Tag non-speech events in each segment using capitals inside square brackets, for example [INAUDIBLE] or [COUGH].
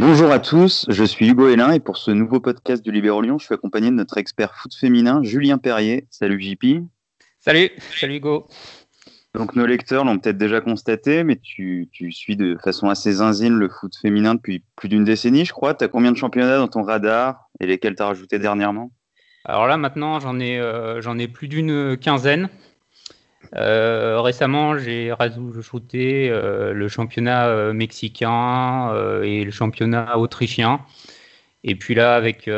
Bonjour à tous, je suis Hugo Hélin et pour ce nouveau podcast du Libéro Lyon, je suis accompagné de notre expert foot féminin, Julien Perrier. Salut JP. Salut, salut Hugo. Donc nos lecteurs l'ont peut-être déjà constaté, mais tu, suis de façon assez zinzine le foot féminin depuis plus d'une décennie, je crois. Tu as combien de championnats dans ton radar et lesquels tu as rajouté dernièrement? Alors là maintenant j'en ai, euh, j'en ai plus d'une quinzaine. Euh, récemment, j'ai rajouté euh, le championnat euh, mexicain et le championnat autrichien. Et puis là, avec,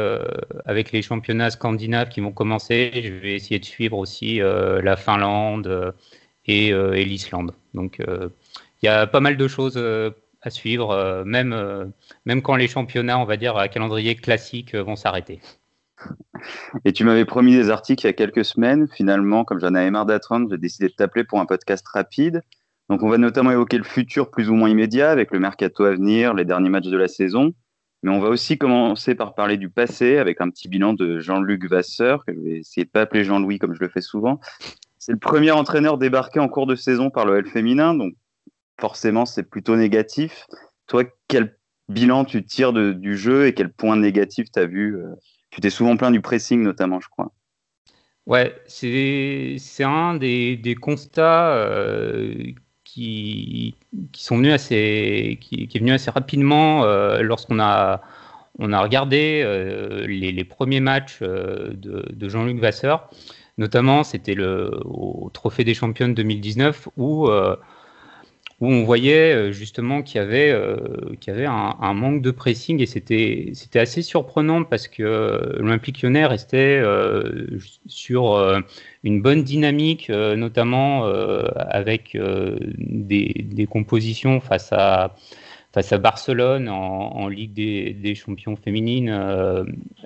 avec les championnats scandinaves qui vont commencer, je vais essayer de suivre aussi la Finlande et, et l'Islande. Donc, il y a pas mal de choses à suivre, même, même quand les championnats, on va dire, à calendrier classique vont s'arrêter. Et tu m'avais promis des articles il y a quelques semaines. Finalement, comme j'en avais marre d'attendre, j'ai décidé de t'appeler pour un podcast rapide. Donc, on va notamment évoquer le futur plus ou moins immédiat avec le mercato à venir, les derniers matchs de la saison. Mais on va aussi commencer par parler du passé avec un petit bilan de Jean-Luc Vasseur, que je vais essayer de pas appeler Jean-Louis comme je le fais souvent. C'est le premier entraîneur débarqué en cours de saison par l'OL féminin, donc forcément c'est plutôt négatif. Toi, quel bilan tu tires du jeu et quel point négatif tu as vu euh, tu t'es souvent plaint du pressing, notamment, je crois. Ouais, c'est un des, des constats euh, qui, qui, sont venus assez, qui, est venu assez rapidement euh, lorsqu'on a, on a regardé euh, les, les, premiers matchs de, Jean-Luc Vasseur. Notamment, c'était au Trophée des Champions 2019 où où on voyait euh, justement qu'il y avait, euh, qu'il y avait un, manque de pressing et c'était, c'était assez surprenant parce que euh, l'Olympique lyonnais restait sur une bonne dynamique, notamment avec des, des, compositions face à, face à Barcelone en, Ligue des, champions féminines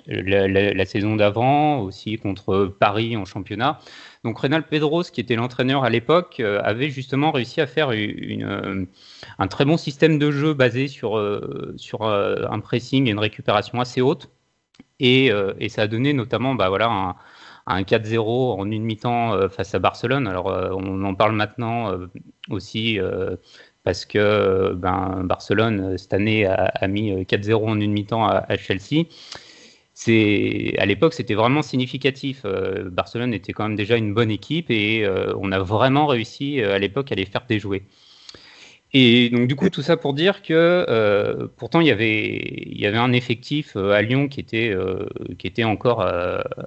la, saison d'avant, aussi contre Paris en championnat. Donc Renal Pedros, qui était l'entraîneur à l'époque, euh, avait justement réussi à faire euh, un très bon système de jeu basé sur, euh, sur un pressing et une récupération assez haute. Et, ça a donné notamment bah, voilà, un, un 4-0 en une mi-temps face à Barcelone. Alors on en parle maintenant aussi parce que ben, Barcelone, cette année, a, mis 4-0 en une mi-temps à Chelsea c'est à l'époque c'était vraiment significatif. Euh, Barcelone était quand même déjà une bonne équipe et euh, on a vraiment réussi euh, à l'époque à les faire déjouer. Et donc du coup tout ça pour dire que pourtant il y avait un effectif à Lyon qui était qui était encore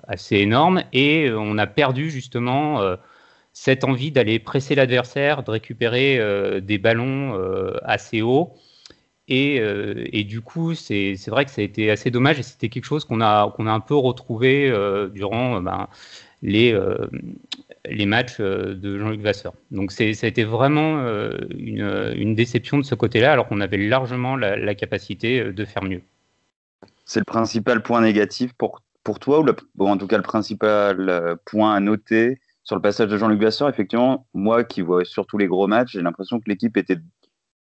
assez énorme et on a perdu justement cette envie d'aller presser l'adversaire, de récupérer des ballons assez hauts euh, et, du coup, c'est vrai que ça a été assez dommage et c'était quelque chose qu'on a, qu'on a un peu retrouvé euh, durant euh, ben, les, matchs de Jean-Luc Vasseur. Donc ça a été vraiment une, déception de ce côté-là, alors qu'on avait largement la, capacité de faire mieux. C'est le principal point négatif pour, pour toi, ou en tout cas le principal point à noter sur le passage de Jean-Luc Vasseur? Effectivement, moi qui vois surtout les gros matchs, j'ai l'impression que l'équipe était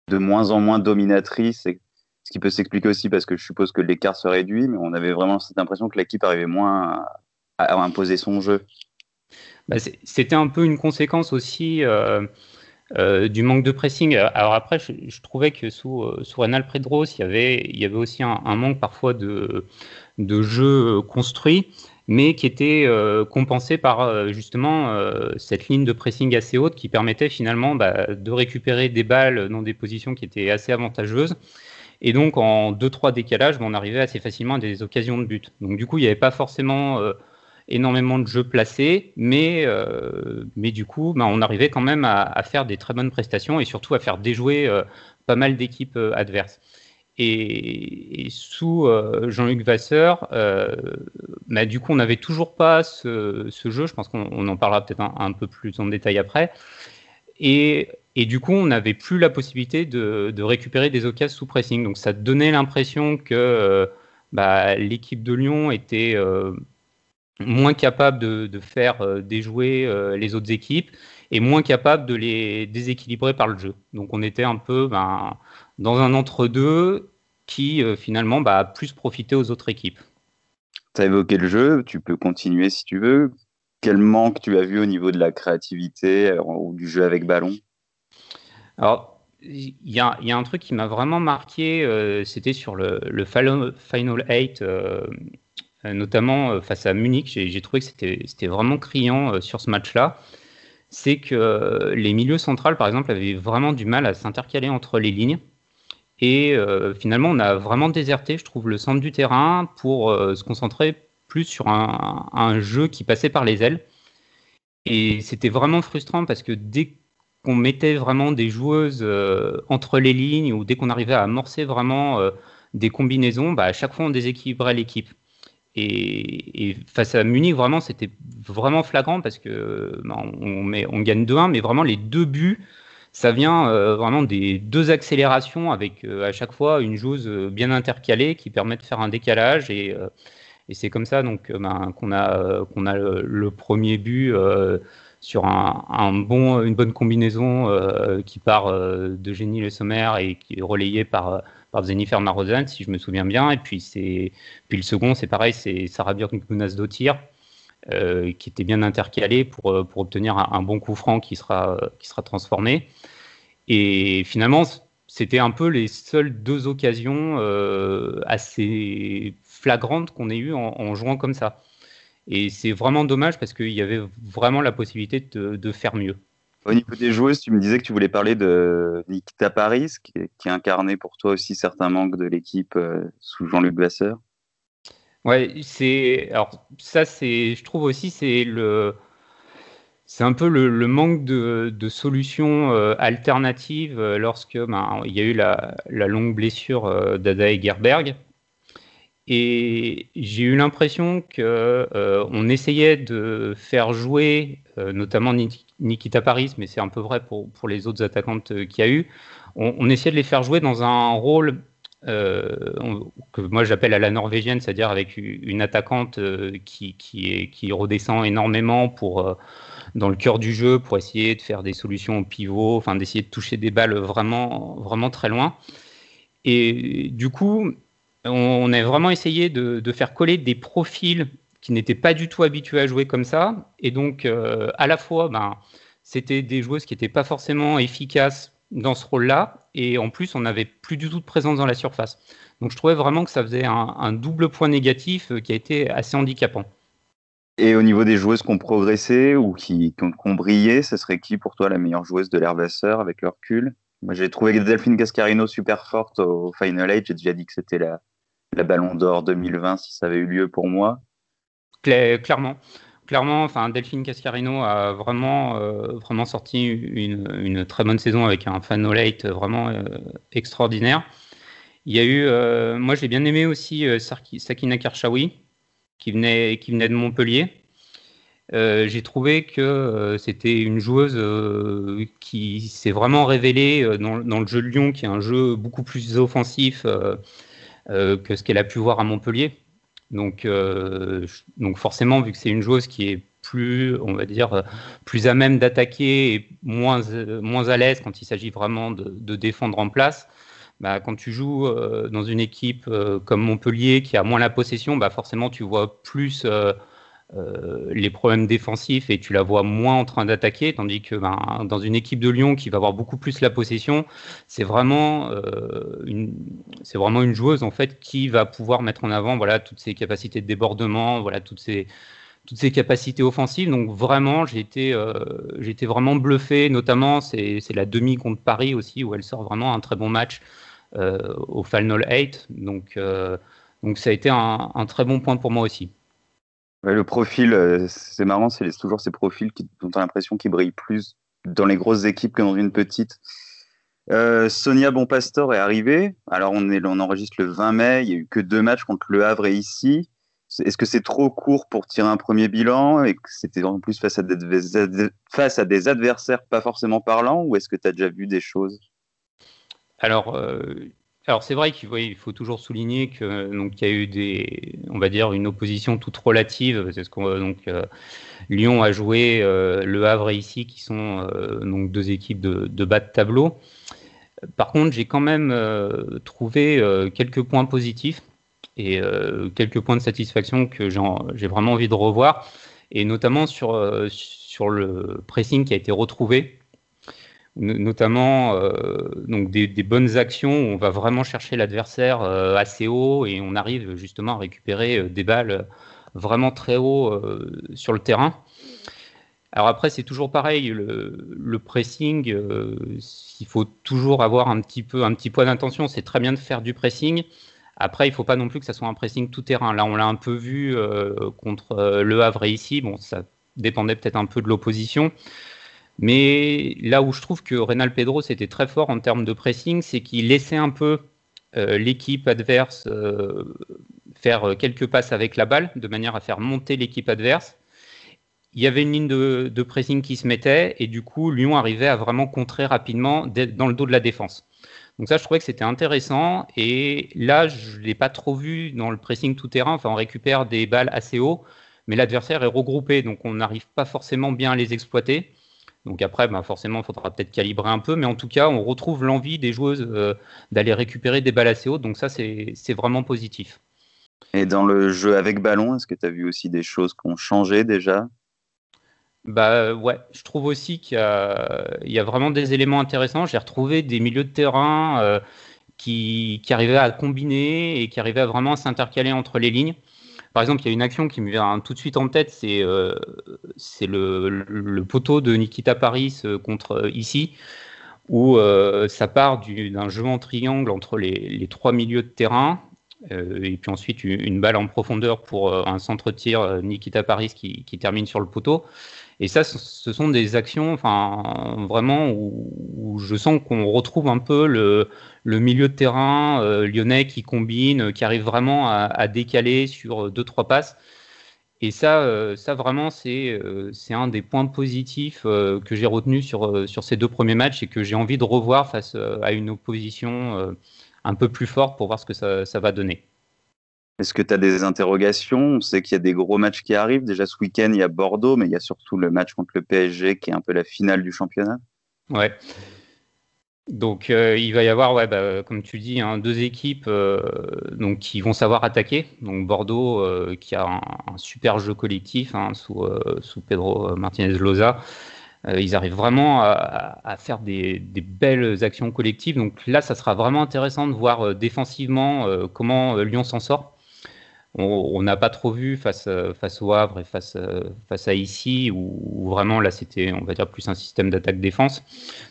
de moins en moins dominatrice, ce qui peut s'expliquer aussi parce que je suppose que l'écart se réduit, mais on avait vraiment cette impression que l'équipe arrivait moins à, imposer son jeu. Bah, c'était un peu une conséquence aussi euh, euh, du manque de pressing. Alors après, je, trouvais que sous, euh, sous Renal Predros, il y avait, il y avait aussi un, manque parfois de, de jeu construit mais qui était euh, compensé par euh, justement euh, cette ligne de pressing assez haute qui permettait finalement bah, de récupérer des balles dans des positions qui étaient assez avantageuses. Et donc en 2-3 décalages, bah, on arrivait assez facilement à des occasions de but. Donc du coup, il n'y avait pas forcément énormément de jeux placés, mais, du coup, bah, on arrivait quand même à, faire des très bonnes prestations et surtout à faire déjouer pas mal d'équipes adverses. Et, sous euh, Jean-Luc Vasseur, euh, bah, du coup, on n'avait toujours pas ce, jeu. Je pense qu'on en parlera peut-être un, peu plus en détail après. Et, du coup, on n'avait plus la possibilité de, récupérer des occasions sous pressing. Donc, ça donnait l'impression que euh, bah, l'équipe de Lyon était moins capable de, faire déjouer les autres équipes et moins capable de les déséquilibrer par le jeu. Donc, on était un peu. Ben, dans un entre-deux qui euh, finalement bah, a plus profité aux autres équipes. Tu as évoqué le jeu, tu peux continuer si tu veux. Quel manque tu as vu au niveau de la créativité ou du jeu avec ballon? Alors, il y, a, un truc qui m'a vraiment marqué, c'était sur le, Final 8, notamment face à Munich. J'ai trouvé que c'était vraiment criant sur ce match-là. C'est que les milieux centrales, par exemple, avaient vraiment du mal à s'intercaler entre les lignes. Et finalement, on a vraiment déserté, je trouve, le centre du terrain pour se concentrer plus sur un, jeu qui passait par les ailes. Et c'était vraiment frustrant parce que dès qu'on mettait vraiment des joueuses euh, entre les lignes ou dès qu'on arrivait à amorcer vraiment euh, des combinaisons, bah, à chaque fois on déséquilibrait l'équipe. Et, face à Munich, vraiment, c'était vraiment flagrant parce que bah, on gagne 2-1, mais vraiment les deux buts, ça vient euh, vraiment des deux accélérations avec à chaque fois une joueuse bien intercalée qui permet de faire un décalage et c'est comme ça donc euh, ben, qu'on a, euh, a le, premier but euh, sur une bonne combinaison qui part de Génie Le Sommer et qui est relayée par, par Zenifer Marozan, si je me souviens bien. Et puis, puis le second, c'est pareil, c'est Sarah Björk Dotir, euh, qui était bien intercalé pour, pour obtenir un, bon coup franc qui sera, qui sera transformé. Et finalement, c'était un peu les seules deux occasions assez flagrante qu'on ait eu en, jouant comme ça. Et c'est vraiment dommage parce qu'il y avait vraiment la possibilité de, faire mieux. Au niveau des joueuses, tu me disais que tu voulais parler de Nikita Paris, qui, incarnait pour toi aussi certains manques de l'équipe euh, sous Jean-Luc Vasseur. Ouais, c'est alors ça, c'est je trouve aussi c'est le c'est un peu le, manque de, solutions euh, alternatives euh, lorsque ben, il y a eu la, longue blessure d'Ada Egerberg et j'ai eu l'impression que euh, on essayait de faire jouer, euh, notamment Nikita Paris, mais c'est un peu vrai pour, pour les autres attaquantes euh, qu'il y a eu. On, essayait de les faire jouer dans un rôle que moi j'appelle à la norvégienne, c'est-à-dire avec une attaquante qui, qui, qui redescend énormément pour dans le cœur du jeu pour essayer de faire des solutions au pivot, enfin d'essayer de toucher des balles vraiment, vraiment très loin. Et du coup, on a vraiment essayé de, faire coller des profils qui n'étaient pas du tout habitués à jouer comme ça. Et donc, euh, à la fois, ben, c'était des joueuses qui n'étaient pas forcément efficaces dans ce rôle-là. Et en plus, on n'avait plus du tout de présence dans la surface. Donc, je trouvais vraiment que ça faisait un, double point négatif euh, qui a été assez handicapant. Et au niveau des joueuses qui ont progressé ou qui, ont, brillé, ce serait qui pour toi la meilleure joueuse de l'Hervasseur avec leur recul? Moi, j'ai trouvé Delphine Cascarino super forte au Final Eight. J'ai déjà dit que c'était la, la Ballon d'Or 2020 si ça avait eu lieu pour moi Clairement. Clairement, enfin, Delphine Cascarino a vraiment, euh, sorti une, très bonne saison avec un fanolate vraiment euh, extraordinaire. Il y a eu, euh, moi j'ai bien aimé aussi Sakina Karchaoui, qui venait, de Montpellier. j'ai trouvé que c'était une joueuse qui s'est vraiment révélée dans, dans, le jeu de Lyon, qui est un jeu beaucoup plus offensif que ce qu'elle a pu voir à Montpellier. Donc, euh, donc forcément, vu que c'est une joueuse qui est plus, on va dire, plus à même d'attaquer et moins, moins à l'aise quand il s'agit vraiment de, défendre en place, bah, quand tu joues euh, dans une équipe comme Montpellier qui a moins la possession, bah, forcément tu vois plus euh, les problèmes défensifs et tu la vois moins en train d'attaquer, tandis que ben, dans une équipe de Lyon qui va avoir beaucoup plus la possession, c'est vraiment, euh, une, c'est vraiment une joueuse en fait qui va pouvoir mettre en avant voilà, toutes ses capacités de débordement, voilà, toutes ses, capacités offensives. Donc vraiment, j'ai été, euh, vraiment bluffé, notamment c'est, la demi contre Paris aussi, où elle sort vraiment un très bon match au Final 8. Donc, ça a été un très bon point pour moi aussi le profil, euh, c'est marrant, c'est toujours ces profils qui, dont tu as l'impression qu'ils brillent plus dans les grosses équipes que dans une petite. Euh, Sonia Bonpastor est arrivée. Alors, on, on enregistre le 20 mai. Il n'y a eu que deux matchs contre Le Havre et ici. Est-ce que c'est trop court pour tirer un premier bilan et que c'était en plus face à, des, face à des adversaires pas forcément parlants ou est-ce que tu as déjà vu des choses? Alors, euh, alors c'est vrai qu'il faut toujours souligner que y a eu des, on va dire une opposition toute relative. C'est ce qu'on donc euh, Lyon a joué euh, Le Havre et ici qui sont euh, donc deux équipes de, bas de tableau. Par contre, j'ai quand même trouvé quelques points positifs et quelques points de satisfaction que j'ai vraiment envie de revoir, et notamment sur sur le pressing qui a été retrouvé notamment donc des, bonnes actions où on va vraiment chercher l'adversaire assez haut et on arrive justement à récupérer des balles vraiment très haut sur le terrain. Alors après, c'est toujours pareil, le, pressing, euh, il faut toujours avoir un petit peu un petit point d'intention. C'est très bien de faire du pressing. Après, il ne faut pas non plus que ça soit un pressing tout terrain. Là, on l'a un peu vu euh, contre euh, Le Havre et ici. Bon, ça dépendait peut-être un peu de l'opposition. Mais là où je trouve que Reynal Pedro c'était très fort en termes de pressing, c'est qu'il laissait un peu l'équipe adverse faire quelques passes avec la balle, de manière à faire monter l'équipe adverse il y avait une ligne de, pressing qui se mettait et du coup Lyon arrivait à vraiment contrer rapidement dans le dos de la défense. Donc ça, je trouvais que c'était intéressant. Et là, je ne l'ai pas trop vu dans le pressing tout-terrain. Enfin, on récupère des balles assez haut, mais l'adversaire est regroupé, donc on n'arrive pas forcément bien à les exploiter. Donc après, ben forcément, il faudra peut-être calibrer un peu, mais en tout cas, on retrouve l'envie des joueuses euh, d'aller récupérer des balles assez hautes. Donc ça, c'est vraiment positif. Et dans le jeu avec ballon, est-ce que tu as vu aussi des choses qui ont changé déjà? Bah ouais, je trouve aussi qu'il y, a vraiment des éléments intéressants. J'ai retrouvé des milieux de terrain euh, qui, arrivaient à combiner et qui arrivaient à vraiment s'intercaler entre les lignes. Par exemple, il y a une action qui me vient tout de suite en tête, c'est euh, le, poteau de Nikita Paris euh, contre ici, où ça part d'un jeu en triangle entre les, trois milieux de terrain, et puis ensuite une, balle en profondeur pour un centre-tir Nikita Paris qui, qui, termine sur le poteau. Et ça, ce sont des actions, enfin, vraiment où, je sens qu'on retrouve un peu le, milieu de terrain euh, lyonnais qui combine, qui arrive vraiment à, décaler sur deux trois passes. Et ça, euh, ça vraiment, c'est euh, c'est un des points positifs que j'ai retenu sur sur ces deux premiers matchs et que j'ai envie de revoir face à une opposition un peu plus forte pour voir ce que ça, ça va donner. Est-ce que tu as des interrogations? On sait qu'il y a des gros matchs qui arrivent. Déjà ce week-end, il y a Bordeaux, mais il y a surtout le match contre le PSG qui est un peu la finale du championnat. Ouais. Donc euh, il va y avoir, bah, comme tu dis, hein, deux équipes euh, qui vont savoir attaquer. Donc Bordeaux euh, qui a un, super jeu collectif hein, sous, Pedro Martinez-Loza. ils arrivent vraiment à, faire des, belles actions collectives. Donc là, ça sera vraiment intéressant de voir défensivement comment Lyon s'en sort on n'a pas trop vu face, euh, face au Havre et face, euh, face à ici, où, vraiment là c'était, on va dire, plus un système d'attaque-défense.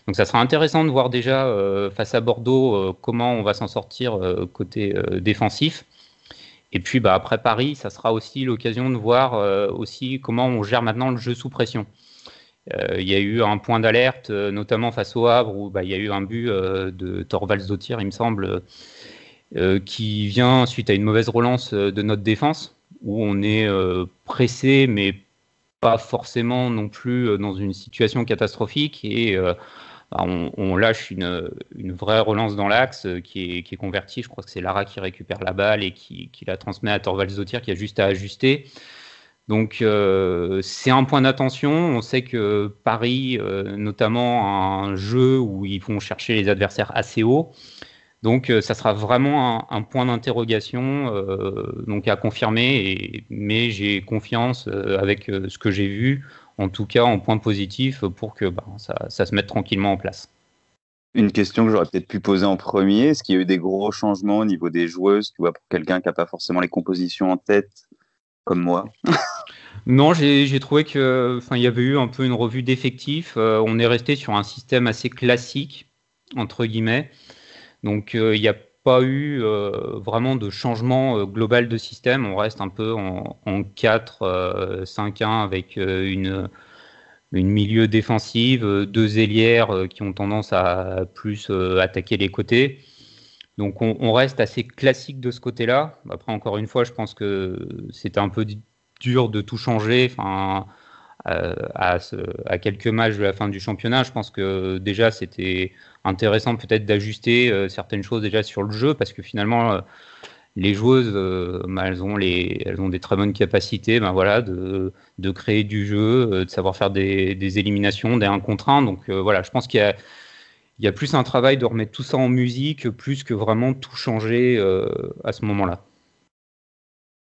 Donc ça sera intéressant de voir déjà euh, face à Bordeaux comment on va s'en sortir côté défensif. Et puis bah, après Paris, ça sera aussi l'occasion de voir aussi comment on gère maintenant le jeu sous pression. Il y a eu un point d'alerte, notamment face au Havre, où bah, il y a eu un but de Torvalds Zotir, il me semble qui vient suite à une mauvaise relance euh, de notre défense, où on est euh, pressé, mais pas forcément non plus dans une situation catastrophique. Et bah, on, lâche une, vraie relance dans l'axe qui, est, convertie. Je crois que c'est Lara qui récupère la balle et qui, la transmet à Torvalds Zotir qui a juste à ajuster. Donc c'est un point d'attention. On sait que Paris, notamment, a un jeu où ils vont chercher les adversaires assez haut. Donc, euh, ça sera vraiment un, point d'interrogation, euh, donc à confirmer. mais j'ai confiance euh, avec ce que j'ai vu, en tout cas en point positif, pour que bah, ça, se mette tranquillement en place. Une question que j'aurais peut-être pu poser en premier, est-ce qu'il y a eu des gros changements au niveau des joueuses, tu vois, pour quelqu'un qui n'a pas forcément les compositions en tête, comme moi? [LAUGHS] Non, j'ai trouvé que, il y avait eu un peu une revue d'effectifs. on est resté sur un système assez classique entre guillemets. Donc euh, il n'y a pas eu euh, vraiment de changement euh, global de système. On reste un peu en, 4-5-1 avec une, milieu défensive, deux ailières qui ont tendance à plus attaquer les côtés. Donc on, reste assez classique de ce côté-là. Après, encore une fois, je pense que c'était un peu dur de tout changer. À, à, quelques matchs de la fin du championnat, je pense que déjà c'était intéressant peut-être d'ajuster euh, certaines choses déjà sur le jeu parce que finalement euh, les joueuses, euh, bah, elles, ont des très bonnes capacités ben voilà, de, créer du jeu, de savoir faire des, éliminations, des 1 contre 1. Donc voilà, je pense qu'il y a plus un travail de remettre tout ça en musique, plus que vraiment tout changer à ce moment-là.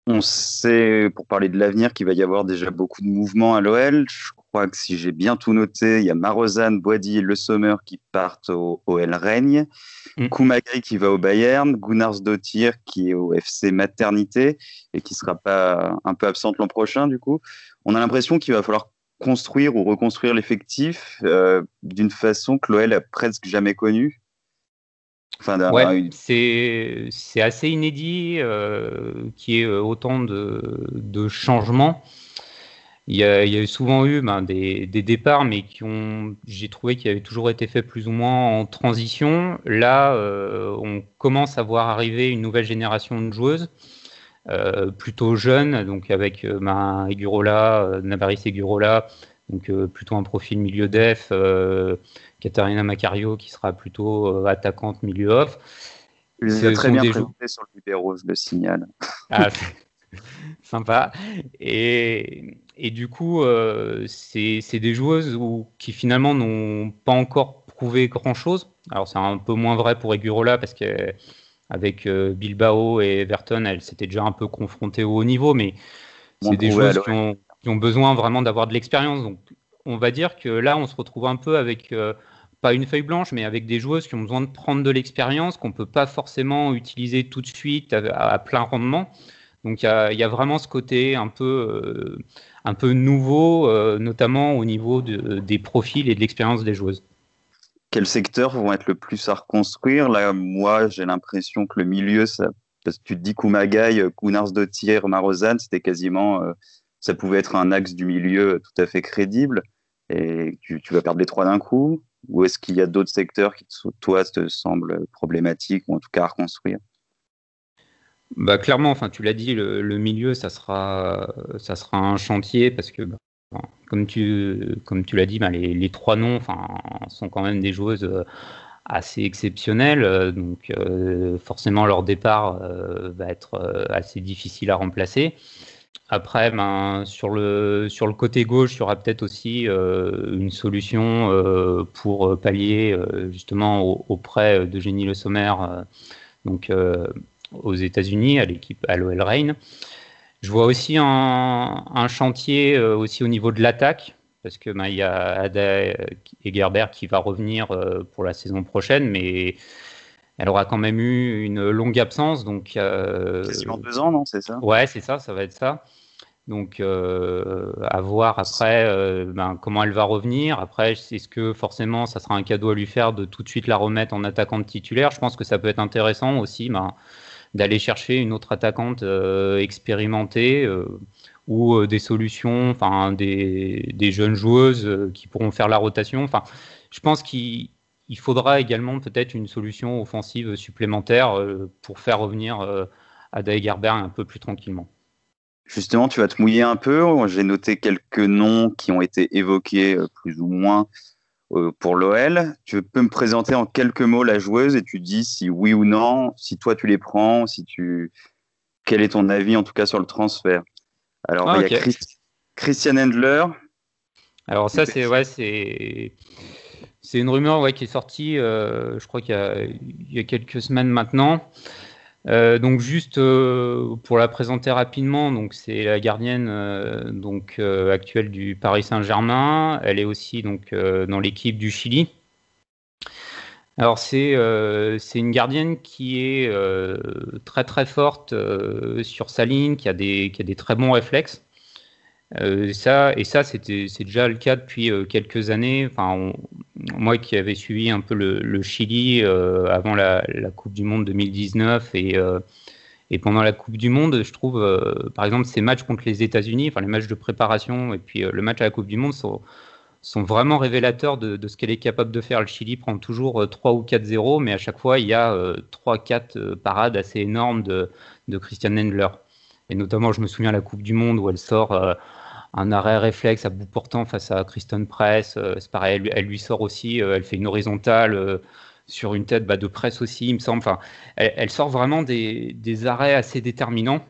On sait, pour parler de l'avenir, qu'il va y avoir déjà beaucoup de mouvements à l'OL. Je crois que si j'ai bien tout noté, il y a Marozane, Boadi et Le Sommer qui partent au, El Règne, mm. qui va au Bayern, Gunnars Dottir qui est au FC Maternité et qui sera pas un peu absente l'an prochain du coup. On a l'impression qu'il va falloir construire ou reconstruire l'effectif euh, d'une façon que l'OL a presque jamais connue. Enfin, ouais, c'est assez inédit euh, qu'il y ait autant de, de changements. Il y, a, il y a, souvent eu ben, des, des, départs, mais qui ont, j'ai trouvé qu'ils avaient toujours été faits plus ou moins en transition. Là, euh, on commence à voir arriver une nouvelle génération de joueuses, euh, plutôt jeunes, donc avec euh, ben, Egurola, Navaris Egurola, donc plutôt un profil milieu def, Katarina Macario qui sera plutôt attaquante milieu off. C'est très bien présenté sur le libéro, je le signale. Ah, [LAUGHS] sympa. Et, et du coup, euh, c'est des joueuses où, qui finalement n'ont pas encore prouvé grand-chose. Alors c'est un peu moins vrai pour Egurola parce qu'avec euh, Bilbao et Everton, elle s'était déjà un peu confrontée au haut niveau, mais c'est des joueuses qui ont, qui ont, besoin vraiment d'avoir de l'expérience. Donc on va dire que là, on se retrouve un peu avec... Euh, pas une feuille blanche, mais avec des joueuses qui ont besoin de prendre de l'expérience, qu'on ne peut pas forcément utiliser tout de suite à, plein rendement. Donc il y, a, vraiment ce côté un peu un peu nouveau, euh, notamment au niveau des profils et de l'expérience des joueuses. Quels secteurs vont être le plus à reconstruire? Là, moi, j'ai l'impression que le milieu, parce que tu te dis Kumagai, Kunars de Marozan, c'était quasiment, euh, ça pouvait être un axe du milieu tout à fait crédible. Et tu, vas perdre les trois d'un coup Ou est-ce qu'il y a d'autres secteurs qui, toi, te semblent problématiques ou en tout cas à reconstruire? Bah, clairement, tu l'as dit, le, milieu, ça sera, ça sera un chantier parce que, bah, comme tu, comme tu l'as dit, bah, les, trois noms, sont quand même des joueuses euh, assez exceptionnelles, euh, donc euh, forcément leur départ va être assez difficile à remplacer. Après, ben, sur, le, côté gauche, il y aura peut-être aussi une solution pour pallier justement auprès de Génie Le Sommer. donc, aux États-Unis, à l'équipe à l'OL Reign. Je vois aussi un, chantier euh, aussi au niveau de l'attaque, parce que ben, il y a Ada Egerbert qui va revenir euh, pour la saison prochaine, mais elle aura quand même eu une longue absence. Donc, euh, Quasiment deux ans, non C'est ça? Ouais, c'est ça, ça va être ça. Donc, à voir après ben, comment elle va revenir. Après, est-ce que forcément ça sera un cadeau à lui faire de tout de suite la remettre en attaquant de titulaire? Je pense que ça peut être intéressant aussi. Ben, d'aller chercher une autre attaquante euh, expérimentée euh, ou euh, des solutions, enfin des, des, jeunes joueuses qui pourront faire la rotation. Enfin, je pense qu'il faudra également peut-être une solution offensive supplémentaire pour faire revenir Ada Gerber un peu plus tranquillement. Justement, tu vas te mouiller un peu. J'ai noté quelques noms qui ont été évoqués plus ou moins euh, pour l'OL. Tu peux me présenter en quelques mots la joueuse et tu dis si oui ou non, si toi tu les prends, si tu quel est ton avis en tout cas sur le transfert? Alors ah, il y a Christian Endler. Alors ça c'est ouais c'est c'est une rumeur qui est sortie, euh, je crois qu'il y, a quelques semaines maintenant. Euh, donc juste euh, pour la présenter rapidement, c'est la gardienne actuelle du Paris Saint-Germain. Elle est aussi dans l'équipe du Chili. Alors c'est une gardienne qui est très très forte sur sa ligne, qui a des très bons réflexes. Euh, ça, et ça, c'est déjà le cas depuis euh, quelques années. Enfin, moi qui avais suivi un peu le, Chili euh, avant la, Coupe du Monde 2019 et, et pendant la Coupe du Monde, je trouve, par exemple, ces matchs contre les États-Unis, enfin les matchs de préparation et puis le match à la Coupe du Monde sont, sont vraiment révélateurs de, ce qu'elle est capable de faire. Le Chili prend toujours 3 ou 4-0, mais à chaque fois, il y a 3-4 parades assez énormes de, de Christian Endler. Et notamment, je me souviens la Coupe du Monde où elle sort un arrêt réflexe à bout portant face à Kristen Press. Euh, c'est pareil, elle, lui sort aussi, euh, elle fait une horizontale euh, sur une tête bah, de presse aussi, il me semble. Enfin, elle, sort vraiment des, arrêts assez déterminants.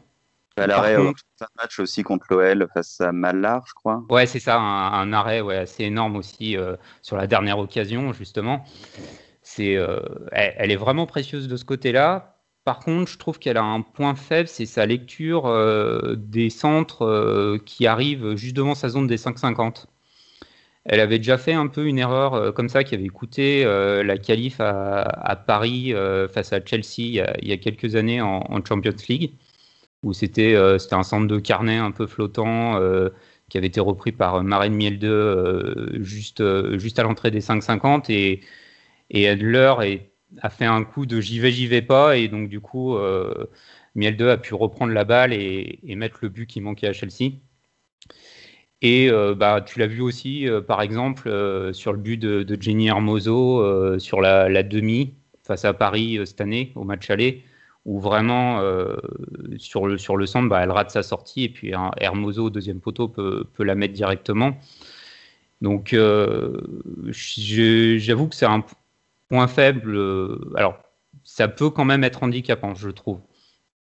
L'arrêt au match aussi contre l'OL face à Mallard, je crois. Ouais, c'est ça, un, arrêt ouais, assez énorme aussi sur la dernière occasion, justement. C'est, elle, est vraiment précieuse de ce côté-là. Par contre, je trouve qu'elle a un point faible, c'est sa lecture euh, des centres euh, qui arrivent juste devant sa zone des 5,50. elle avait déjà fait un peu une erreur comme ça qui avait coûté la qualif à, Paris face à Chelsea il y a, quelques années en, Champions League, où c'était un centre de carnet un peu flottant qui avait été repris par Marine Miel 2 juste, juste à l'entrée des 5,50 et, et Adler a fait un coup de j'y vais, j'y vais pas, et donc du coup, Miel 2 a pu reprendre la balle et, et mettre le but qui manquait à Chelsea. Et euh, bah, tu l'as vu aussi, euh, par exemple, euh, sur le but de, Jenny Hermoso sur la, demi face à Paris cette année, au match aller, où vraiment, sur, le, sur le centre, bah, elle rate sa sortie et puis Hermoso, au deuxième poteau, peut, peut, la mettre directement. Donc, j'avoue que c'est un point faible. alors, ça peut quand même être handicapant, je trouve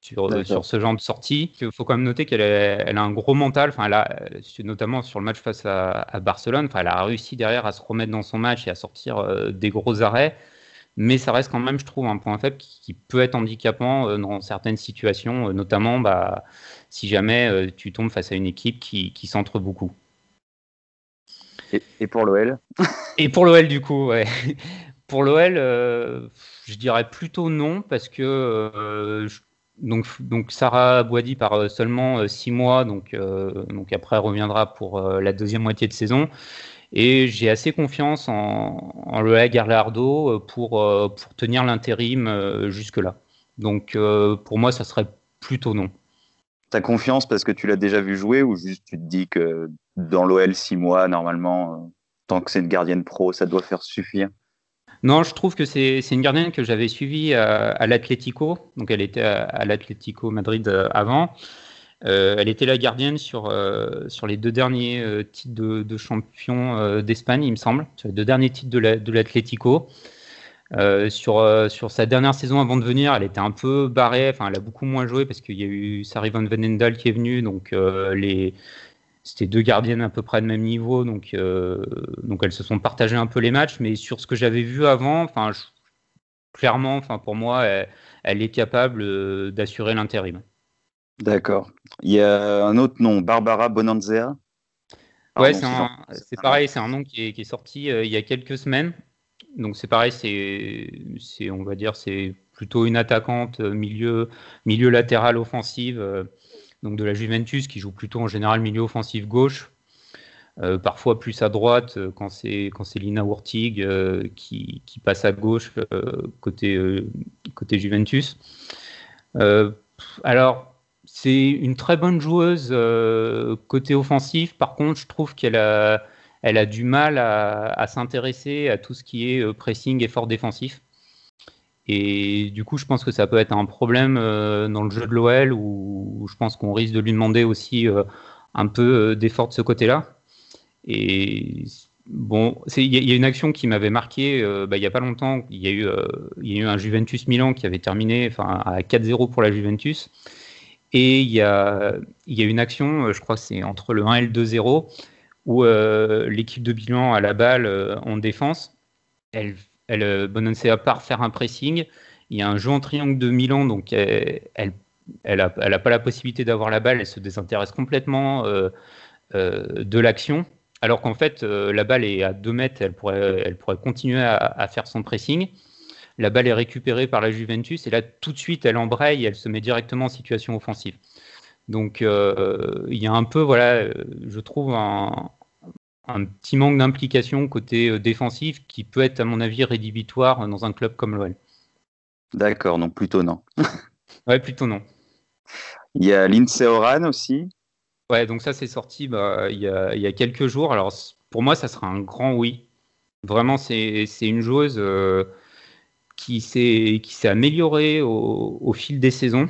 sur, ce genre de sortie. Il faut quand même noter qu'elle elle a un gros mental, enfin, elle a, notamment sur le match face à, Barcelone, enfin, elle a réussi derrière à se remettre dans son match et à sortir euh, des gros arrêts. Mais ça reste quand même, je trouve, un point faible qui, peut être handicapant euh, dans certaines situations, euh, notamment bah, si jamais tu tombes face à une équipe qui, qui centre beaucoup. Et, pour l'OL Et pour l'OL, du coup, ouais. Pour l'OL, je dirais plutôt non, parce que donc, donc Sarah Boidi par euh, seulement 6 euh, mois, donc, euh, donc après elle reviendra pour la deuxième moitié de saison. Et j'ai assez confiance en, en le Garlardo pour, pour tenir l'intérim jusque-là. Donc pour moi, ça serait plutôt non. T'as confiance parce que tu l'as déjà vu jouer ou juste tu te dis que dans l'OL 6 mois, normalement, tant que c'est une gardienne pro, ça doit faire suffire? Non, je trouve que c'est une gardienne que j'avais suivie à, à l'Atlético. Donc, elle était à, l'Atlético Madrid euh, avant. Euh, elle était la gardienne sur, euh, sur les deux derniers titres de, champion d'Espagne, il me semble, sur les deux derniers titres de l'Atlético. sur, sur sa dernière saison avant de venir, elle était un peu barrée, enfin elle a beaucoup moins joué parce qu'il y a eu Sarri Van Venendal qui est venu, donc les, c'était deux gardiennes à peu près de même niveau, donc, euh, donc elles se sont partagées un peu les matchs. Mais sur ce que j'avais vu avant, enfin, clairement, enfin, pour moi, elle, est capable euh, d'assurer l'intérim. D'accord. Il y a un autre nom, Barbara Bonanzea. ouais, c'est pareil, c'est un nom qui est, sorti euh, il y a quelques semaines. Donc c'est pareil, c'est, on va dire, c'est plutôt une attaquante milieu, milieu latéral offensive donc de la Juventus, qui joue plutôt en général milieu offensif gauche, euh, parfois plus à droite euh, quand c'est Lina Wurtig euh, qui, passe à gauche côté côté Juventus. alors c'est une très bonne joueuse côté offensif. Par contre, je trouve qu'elle a elle a du mal à, à s'intéresser à tout ce qui est pressing et fort défensif. Et du coup, je pense que ça peut être un problème euh, dans le jeu de l'OL où, je pense qu'on risque de lui demander aussi euh, un peu euh, d'effort de ce côté-là. Et bon, il y, a une action qui m'avait marqué bah, il n'y a pas longtemps. Il y, a eu, a un Juventus Milan qui avait terminé à 4-0 pour la Juventus. Et il y a, y a une action, je crois que c'est entre le 1 et le 2-0, où l'équipe de bilan à la balle en défense, elle elle, euh, part faire un pressing. Il y a un jeu en triangle de Milan, donc elle, elle, pas la possibilité d'avoir la balle. Elle se désintéresse complètement euh, euh, de l'action. Alors qu'en fait, la balle est à 2 mètres, elle pourrait, continuer à, faire son pressing. La balle est récupérée par la Juventus et là, tout de suite, elle embraye elle se met directement en situation offensive. Donc, il y a un peu, voilà, je trouve, un, un petit manque d'implication côté euh, défensif qui peut être, à mon avis, rédhibitoire dans un club comme l'OL. D'accord, donc plutôt non. [LAUGHS] ouais, plutôt non. Il y a Lindsay Oran aussi. Ouais, donc ça c'est sorti bah, il, y a, quelques jours. Alors pour moi, ça sera un grand oui. Vraiment, c'est une joueuse euh, qui s'est améliorée au, fil des saisons.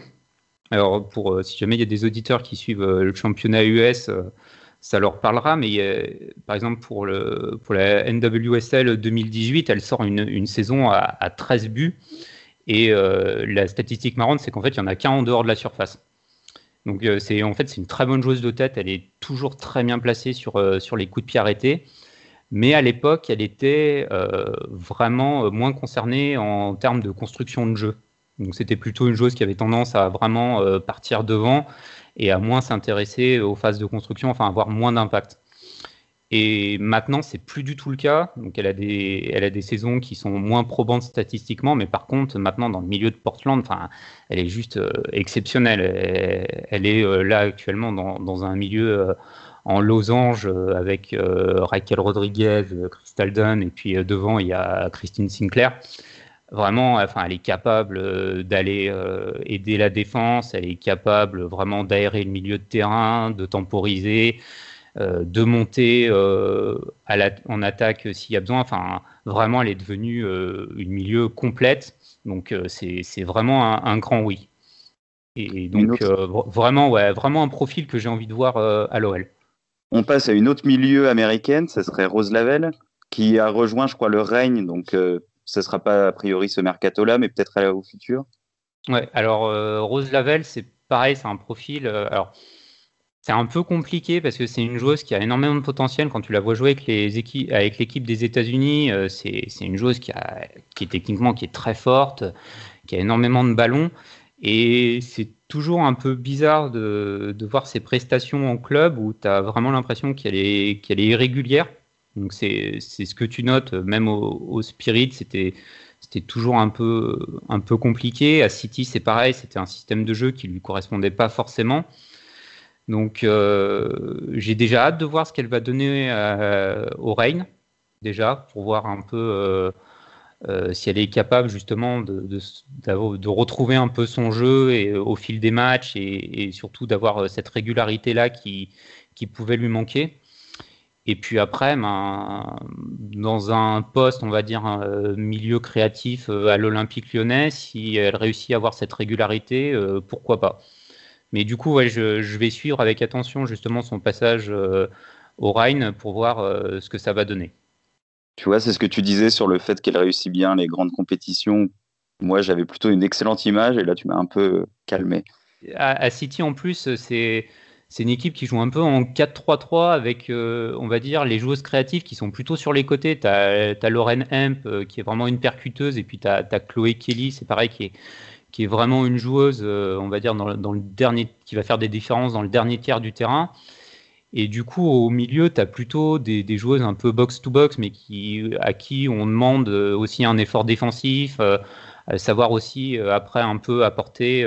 Alors pour euh, si jamais il y a des auditeurs qui suivent le championnat US, ça leur parlera, mais euh, par exemple pour, le, pour la NWSL 2018, elle sort une, une saison à, 13 buts. Et euh, la statistique marrante, c'est qu'en fait, il n'y en a qu'un en dehors de la surface. Donc euh, c'est en fait c'est une très bonne joueuse de tête, elle est toujours très bien placée sur, sur les coups de pied arrêtés. Mais à l'époque, elle était vraiment moins concernée en termes de construction de jeu. Donc c'était plutôt une joueuse qui avait tendance à vraiment partir devant et à moins s'intéresser aux phases de construction, enfin avoir moins d'impact. Et maintenant, c'est plus du tout le cas. Donc, elle a des, elle a des saisons qui sont moins probantes statistiquement, mais par contre, maintenant, dans le milieu de Portland, enfin, elle est juste euh, exceptionnelle. Elle, est euh, là actuellement dans, dans un milieu euh, en losange avec Raquel Rodriguez, Crystal Dunn, et puis devant, il y a Christine Sinclair. Vraiment, enfin, elle est capable d'aller aider la défense, elle est capable vraiment d'aérer le milieu de terrain, de temporiser. Euh, de monter euh, en attaque s'il y a besoin. Enfin, vraiment, elle est devenue euh, une milieu complète. Donc, c'est vraiment un, grand oui. Et, donc, vraiment, ouais, vraiment un profil que j'ai envie de voir à l'OL. On passe à une autre milieu américaine, ce serait Rose Lavelle, qui a rejoint, je crois, le règne. Donc, ce ne sera pas a priori ce mercato-là, mais peut-être au futur. Ouais, alors Rose Lavelle, c'est pareil, c'est un profil. alors, c'est un peu compliqué parce que c'est une joueuse qui a énormément de potentiel. Quand tu la vois jouer avec les équipes, avec l'équipe des États-Unis, euh, c'est, une joueuse qui, a, qui est techniquement qui est très forte, qui a énormément de ballons. Et c'est toujours un peu bizarre de, de voir ses prestations en club où tu as vraiment l'impression qu'elle est, qu'elle est irrégulière. Donc c'est, ce que tu notes, même au, Spirit, c'était, toujours un peu, compliqué. À City, c'est pareil, c'était un système de jeu qui lui correspondait pas forcément. Donc euh, j'ai déjà hâte de voir ce qu'elle va donner euh, au Reign, déjà, pour voir un peu euh, si elle est capable justement de, retrouver un peu son jeu au fil des matchs et, surtout d'avoir cette régularité-là qui pouvait lui manquer. Et puis après, ben, dans un poste, on va dire, un milieu créatif à l'Olympique lyonnais, si elle réussit à avoir cette régularité, pourquoi pas mais du coup, ouais, je, je, vais suivre avec attention justement son passage euh, au Rhine pour voir euh, ce que ça va donner. Tu vois, c'est ce que tu disais sur le fait qu'elle réussit bien les grandes compétitions. Moi, j'avais plutôt une excellente image et là, tu m'as un peu calmé. À, City, en plus, c'est c'est une équipe qui joue un peu en 4-3-3 avec, euh, on va dire, les joueuses créatives qui sont plutôt sur les côtés. Tu as, Lauren Hemp qui est vraiment une percuteuse et puis tu as, Chloé Kelly, c'est pareil, qui est, qui est vraiment une joueuse, euh, on va dire, dans, le dernier, qui va faire des différences dans le dernier tiers du terrain. Et du coup, au milieu, tu as plutôt des, joueuses un peu box-to-box, mais qui, à qui on demande euh, aussi un effort défensif, euh, savoir aussi après un peu apporter,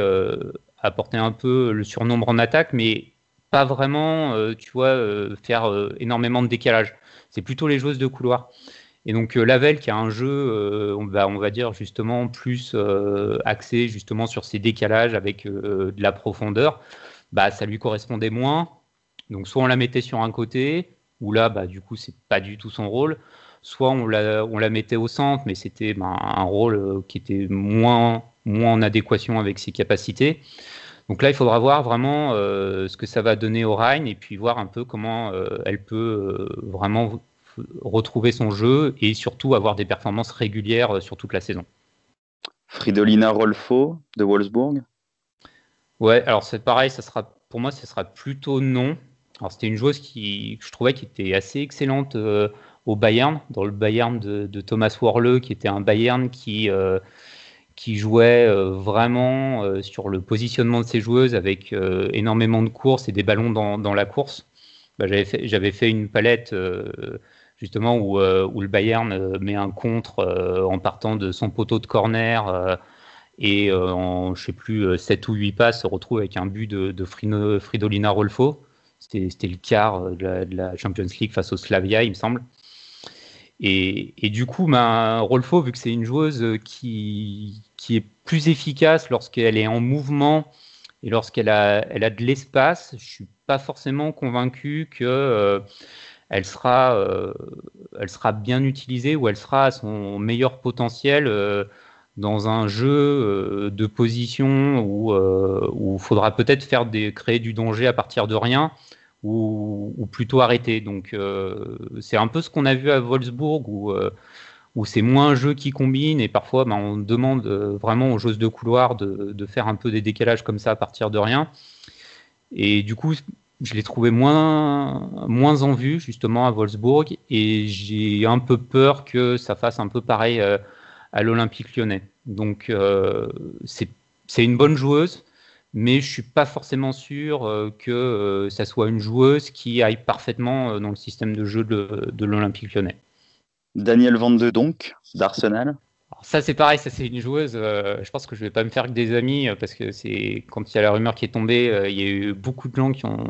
apporter un peu le surnombre en attaque, mais pas vraiment, tu vois, faire énormément de décalage. C'est plutôt les joueuses de couloir. Et donc euh, Lavelle qui a un jeu, euh, on, va, dire justement plus euh, axé justement sur ses décalages avec de la profondeur, bah ça lui correspondait moins. Donc soit on la mettait sur un côté, ou là bah du coup c'est pas du tout son rôle, soit on la, on la mettait au centre, mais c'était bah, un rôle qui était moins, moins en adéquation avec ses capacités. Donc là, il faudra voir vraiment ce que ça va donner au Rhine et puis voir un peu comment elle peut vraiment retrouver son jeu et surtout avoir des performances régulières euh, sur toute la saison. Fridolina Rolfo de Wolfsburg? Ouais, alors c'est pareil, ça sera, pour moi, ce sera plutôt non. Alors c'était une joueuse qui, je trouvais qui était assez excellente euh, au Bayern, dans le Bayern de, Thomas Worle, qui était un Bayern qui, euh, qui jouait vraiment sur le positionnement de ses joueuses avec énormément de courses et des ballons dans, dans la course. Bah, j'avais fait, fait, une palette justement où, euh, où, le Bayern euh, met un contre euh, en partant de son poteau de corner et en, je sais plus, 7 ou 8 passes se retrouve avec un but de, de Fridolina Rolfo. C'était le quart de la, Champions League face au Slavia, il me semble. Et, du coup, ben, Rolfo, vu que c'est une joueuse qui, qui, est plus efficace lorsqu'elle est en mouvement et lorsqu'elle a, elle a de l'espace, je suis pas forcément convaincu que elle sera, euh, sera bien utilisée ou elle sera à son meilleur potentiel euh, dans un jeu euh, de position où il faudra peut-être faire des, créer du danger à partir de rien ou, plutôt arrêter. Donc c'est un peu ce qu'on a vu à Wolfsburg où, où c'est moins un jeu qui combine et parfois ben, on demande vraiment aux joueuses de couloir de, faire un peu des décalages comme ça à partir de rien. Et du coup, je l'ai trouvé moins, moins en vue justement à Wolfsburg et j'ai un peu peur que ça fasse un peu pareil euh, à l'Olympique lyonnais. Donc euh, c'est une bonne joueuse, mais je suis pas forcément sûr que ça soit une joueuse qui aille parfaitement dans le système de jeu de, de l'Olympique lyonnais. Daniel Van de Donk d'Arsenal ça c'est pareil, ça c'est une joueuse. Euh, je pense que je vais pas me faire que des amis euh, parce que c'est quand il y a la rumeur qui est tombée, euh, il y a eu beaucoup de gens qui ont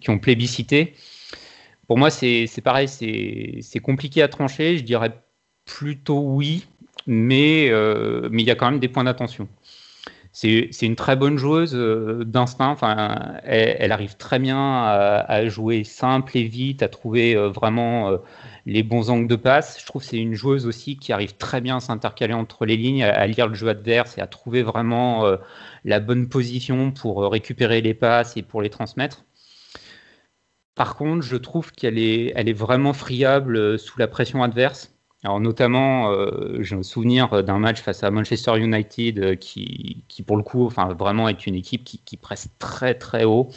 qui ont plébiscité. Pour moi c'est pareil, c'est compliqué à trancher. Je dirais plutôt oui, mais mais il y a quand même des points d'attention. C'est une très bonne joueuse d'instinct. Enfin, elle, arrive très bien à, jouer simple et vite, à trouver vraiment les bons angles de passe. Je trouve que c'est une joueuse aussi qui arrive très bien à s'intercaler entre les lignes, à, lire le jeu adverse et à trouver vraiment euh, la bonne position pour euh, récupérer les passes et pour les transmettre. Par contre, je trouve qu'elle est, vraiment friable euh, sous la pression adverse. Alors notamment, j'ai un souvenir d'un match face à Manchester United qui, qui, pour le coup, enfin vraiment est une équipe qui, presse très très haut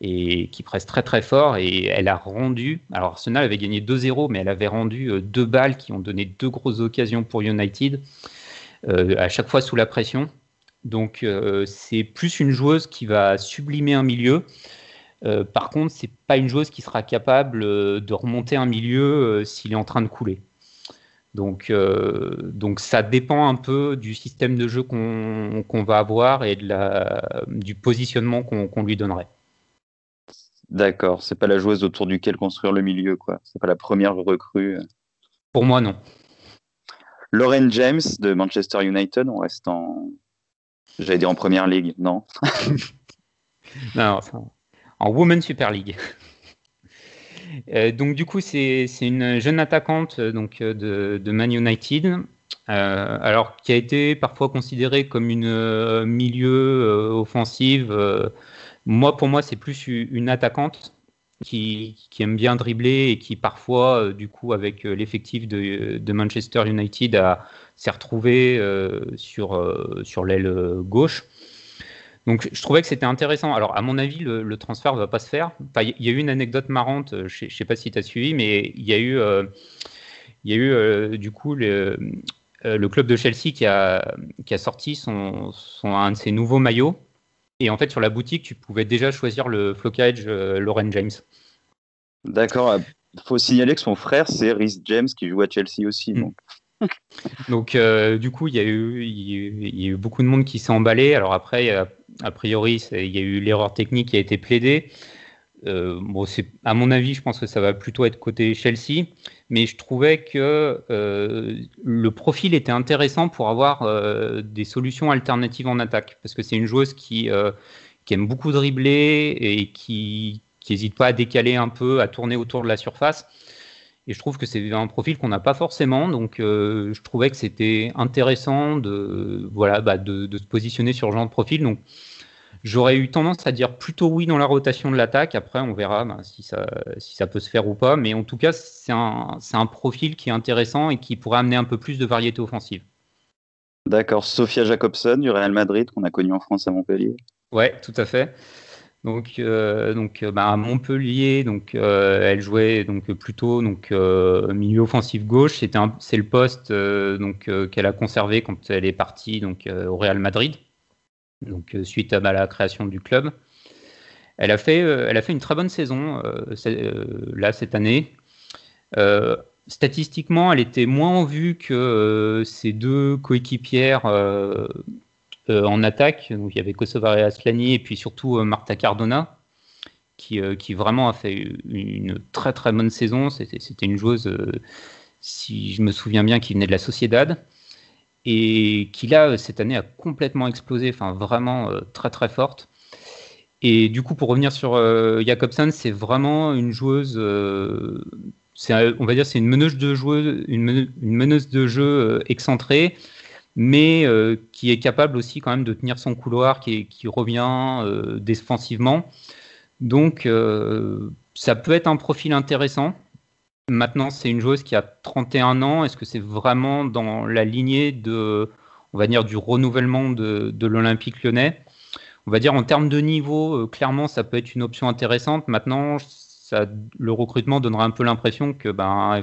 et qui presse très très fort et elle a rendu, alors Arsenal avait gagné 2-0 mais elle avait rendu euh, deux balles qui ont donné deux grosses occasions pour United, euh, à chaque fois sous la pression. Donc euh, c'est plus une joueuse qui va sublimer un milieu. par contre, c'est pas une joueuse qui sera capable de remonter un milieu s'il est en train de couler. Donc, donc ça dépend un peu du système de jeu qu'on va avoir et de la, du positionnement qu'on lui donnerait. D'accord, c'est pas la joueuse autour duquel construire le milieu, quoi. C'est pas la première recrue. Pour moi, non. Lauren James de Manchester United, on reste en. J'allais dire en première ligue, non? [LAUGHS] Non, en Women's Super League. Euh, donc du coup, c'est une jeune attaquante euh, donc, de, de Man United, euh, alors qui a été parfois considérée comme une milieu offensive moi, pour moi, c'est plus une attaquante qui, aime bien dribbler et qui parfois, euh, du coup, avec euh, l'effectif de, Manchester United, s'est retrouvée euh, sur l'aile gauche. Donc, je trouvais que c'était intéressant. Alors, à mon avis, le, transfert ne va pas se faire. Il y a eu une anecdote marrante, je ne sais pas si tu as suivi, mais il y a eu, il y a eu du coup, le, le, club de Chelsea qui a, qui a sorti son, son, un de ses nouveaux maillots et en fait, sur la boutique, tu pouvais déjà choisir le flocage euh, Lauren James. D'accord. Il faut signaler que son frère, c'est Rhys James, qui joue à Chelsea aussi. Mm. Donc, [LAUGHS] euh, du coup, il y, a eu, il y, a eu, beaucoup de monde qui s'est emballé. Alors après, a priori, il y a eu l'erreur technique qui a été plaidée. Euh, à mon avis, je pense que ça va plutôt être côté Chelsea, mais je trouvais que euh, le profil était intéressant pour avoir euh, des solutions alternatives en attaque, parce que c'est une joueuse qui, qui aime beaucoup dribbler et qui n'hésite pas à décaler un peu, à tourner autour de la surface. Et je trouve que c'est un profil qu'on n'a pas forcément, donc je trouvais que c'était intéressant de voilà bah, de, se positionner sur ce genre de profil. J'aurais eu tendance à dire plutôt oui dans la rotation de l'attaque. Après, on verra ben, si, ça, si ça peut se faire ou pas. Mais en tout cas, c'est un, un profil qui est intéressant et qui pourrait amener un peu plus de variété offensive. D'accord. Sofia Jacobson du Real Madrid, qu'on a connu en France à Montpellier. Ouais, tout à fait. Donc, euh, donc ben, à Montpellier, donc euh, elle jouait donc plutôt donc euh, milieu offensif gauche. C'est le poste donc qu'elle a conservé quand elle est partie donc au Real Madrid donc euh, suite à la création du club. Elle a fait, euh, elle a fait une très bonne saison euh, là cette année. statistiquement, elle était moins en vue que ses deux coéquipières en attaque. Donc, il y avait Kosovar et Aslani et puis surtout Marta Cardona. Qui, qui, vraiment a fait une très très bonne saison. C'était une joueuse, si je me souviens bien, qui venait de la Sociedad et qui là cette année a complètement explosé, enfin vraiment euh, très très forte. Et du coup, pour revenir sur euh, Jacobson, c'est vraiment une joueuse, euh, on va dire, c'est une meneuse de joueuse, une, meneuse de jeu excentrée, mais qui est capable aussi quand même de tenir son couloir, qui, qui revient défensivement. Donc, ça peut être un profil intéressant. Maintenant, c'est une joueuse qui a 31 ans. Est-ce que c'est vraiment dans la lignée de, on va dire, du renouvellement de, l'Olympique lyonnais? On va dire en termes de niveau, euh, clairement, ça peut être une option intéressante. Maintenant, le recrutement donnera un peu l'impression que ben,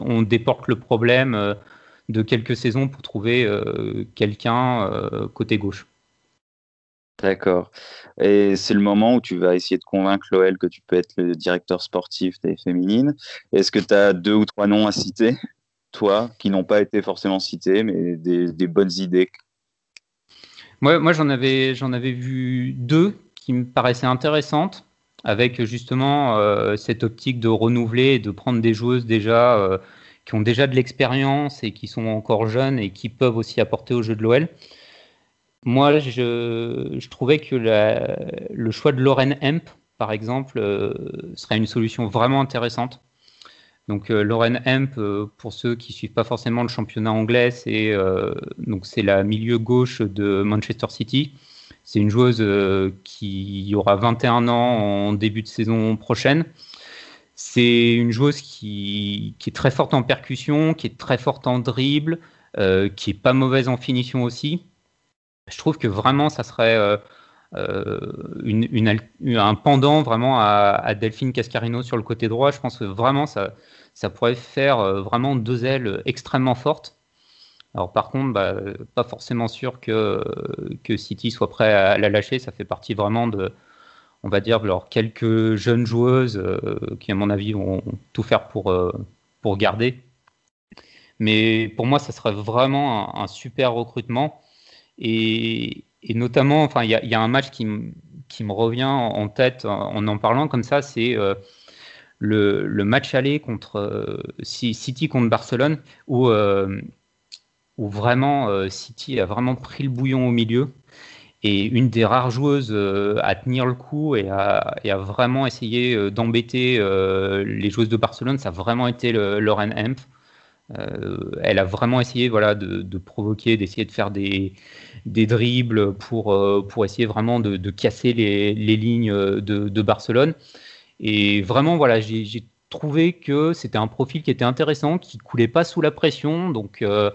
on déporte le problème euh, de quelques saisons pour trouver euh, quelqu'un côté gauche. D'accord. Et c'est le moment où tu vas essayer de convaincre l'OL que tu peux être le directeur sportif des féminines. Est-ce que tu as deux ou trois noms à citer, toi, qui n'ont pas été forcément cités, mais des, bonnes idées? Moi, j'en avais, avais vu deux qui me paraissaient intéressantes, avec justement euh, cette optique de renouveler et de prendre des joueuses déjà euh, qui ont déjà de l'expérience et qui sont encore jeunes et qui peuvent aussi apporter au jeu de l'OL. Moi, je, trouvais que le choix de Lauren Hemp, par exemple, euh, serait une solution vraiment intéressante. Donc euh, Lauren Hemp, euh, pour ceux qui suivent pas forcément le championnat anglais, c'est donc c'est la milieu gauche de Manchester City. C'est une joueuse qui aura 21 ans en début de saison prochaine. C'est une joueuse qui, qui, est très forte en percussion, qui est très forte en dribble, qui est pas mauvaise en finition aussi je trouve que vraiment, ça serait euh, euh, un pendant vraiment à, Delphine Cascarino sur le côté droit. Je pense que vraiment, ça, pourrait faire euh, vraiment deux ailes extrêmement fortes. Alors par contre, bah, pas forcément sûr que, que City soit prêt à la lâcher. Ça fait partie vraiment de, on va dire, leurs quelques jeunes joueuses qui, à mon avis, vont tout faire pour, pour garder. Mais pour moi, ça serait vraiment un super recrutement. Et, notamment, enfin, il y, a un match qui, me revient en tête en en parlant comme ça, c'est euh, le, match aller contre euh, City contre Barcelone, où, euh, vraiment City a vraiment pris le bouillon au milieu. Et une des rares joueuses à tenir le coup et à, vraiment essayer d'embêter les joueuses de Barcelone, ça a vraiment été le, Lauren Hemp. Euh, elle a vraiment essayé voilà, de, provoquer, d'essayer de faire des, des dribbles pour, euh, pour essayer vraiment de, casser les, les lignes de, Barcelone. Et vraiment, voilà, j'ai trouvé que c'était un profil qui était intéressant, qui coulait pas sous la pression. Donc, euh,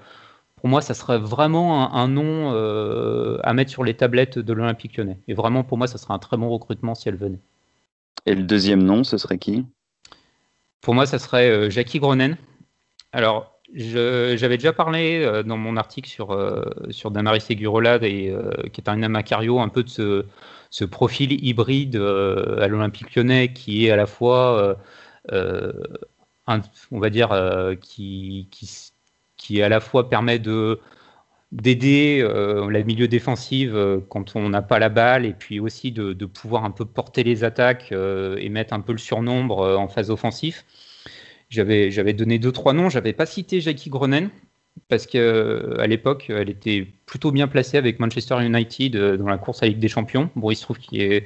pour moi, ça serait vraiment un, nom à mettre sur les tablettes de l'Olympique lyonnais. Et vraiment, pour moi, ça serait un très bon recrutement si elle venait. Et le deuxième nom, ce serait qui? Pour moi, ça serait Jackie Gronen, alors, j'avais déjà parlé euh, dans mon article sur, euh, sur Damaris Segurola, et, euh, qui est un Amacario, un peu de ce, ce profil hybride à l'Olympique lyonnais qui est à la fois, on va dire, qui, qui, qui, à la fois permet de d'aider la milieu défensive quand on n'a pas la balle et puis aussi de, de, pouvoir un peu porter les attaques et mettre un peu le surnombre en phase offensive. J'avais, j'avais donné deux, trois noms. J'avais pas cité Jackie Gronen parce qu'à euh, l'époque, elle était plutôt bien placée avec Manchester United euh, dans la course à Ligue des Champions. Bon, il se trouve que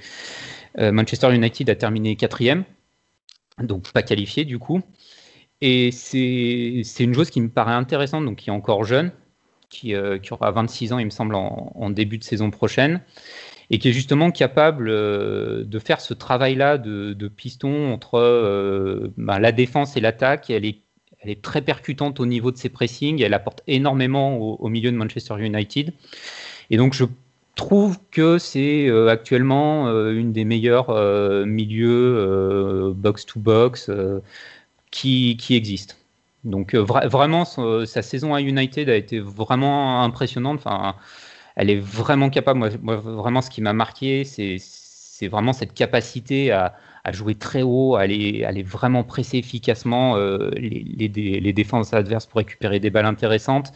euh, Manchester United a terminé quatrième, donc pas qualifié du coup. Et c'est, une chose qui me paraît intéressante, donc qui est encore jeune, qui, aura 26 ans, il me semble, en début de saison prochaine et qui est justement capable euh, de faire ce travail-là de, piston entre euh, bah, la défense et l'attaque. Elle est, très percutante au niveau de ses pressings, elle apporte énormément au, milieu de Manchester United. Et donc je trouve que c'est euh, actuellement une des meilleures milieux box-to-box qui, qui existent. Donc vraiment, sa saison à United a été vraiment impressionnante. Enfin, elle est vraiment capable. Moi, vraiment, ce qui m'a marqué, c'est vraiment cette capacité à, jouer très haut, à aller, vraiment presser efficacement euh, les, défenses adverses pour récupérer des balles intéressantes.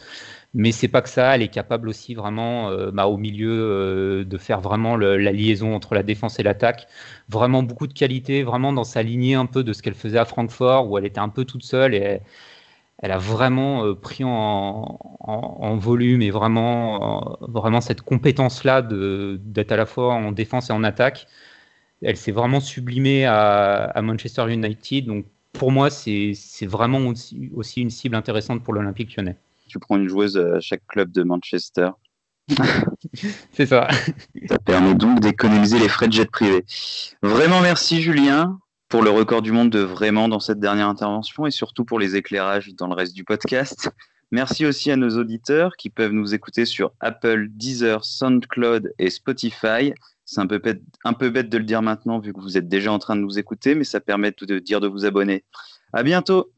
Mais c'est pas que ça, elle est capable aussi vraiment euh, bah, au milieu euh, de faire vraiment la liaison entre la défense et l'attaque. Vraiment beaucoup de qualité, vraiment dans sa lignée un peu de ce qu'elle faisait à Francfort où elle était un peu toute seule et a vraiment euh, pris en, volume et vraiment, vraiment cette compétence-là d'être à la fois en défense et en attaque. Elle s'est vraiment sublimée à, Manchester United. Donc pour moi, c'est vraiment aussi, aussi, une cible intéressante pour l'Olympique lyonnais. Tu prends une joueuse à chaque club de Manchester. [LAUGHS] c'est ça. Ça permet donc d'économiser les frais de jet privé. Vraiment merci Julien pour le record du monde de vraiment dans cette dernière intervention et surtout pour les éclairages dans le reste du podcast. Merci aussi à nos auditeurs qui peuvent nous écouter sur Apple, Deezer, SoundCloud et Spotify. C'est un peu, bête, un peu bête de le dire maintenant vu que vous êtes déjà en train de nous écouter, mais ça permet de dire de vous abonner. À bientôt!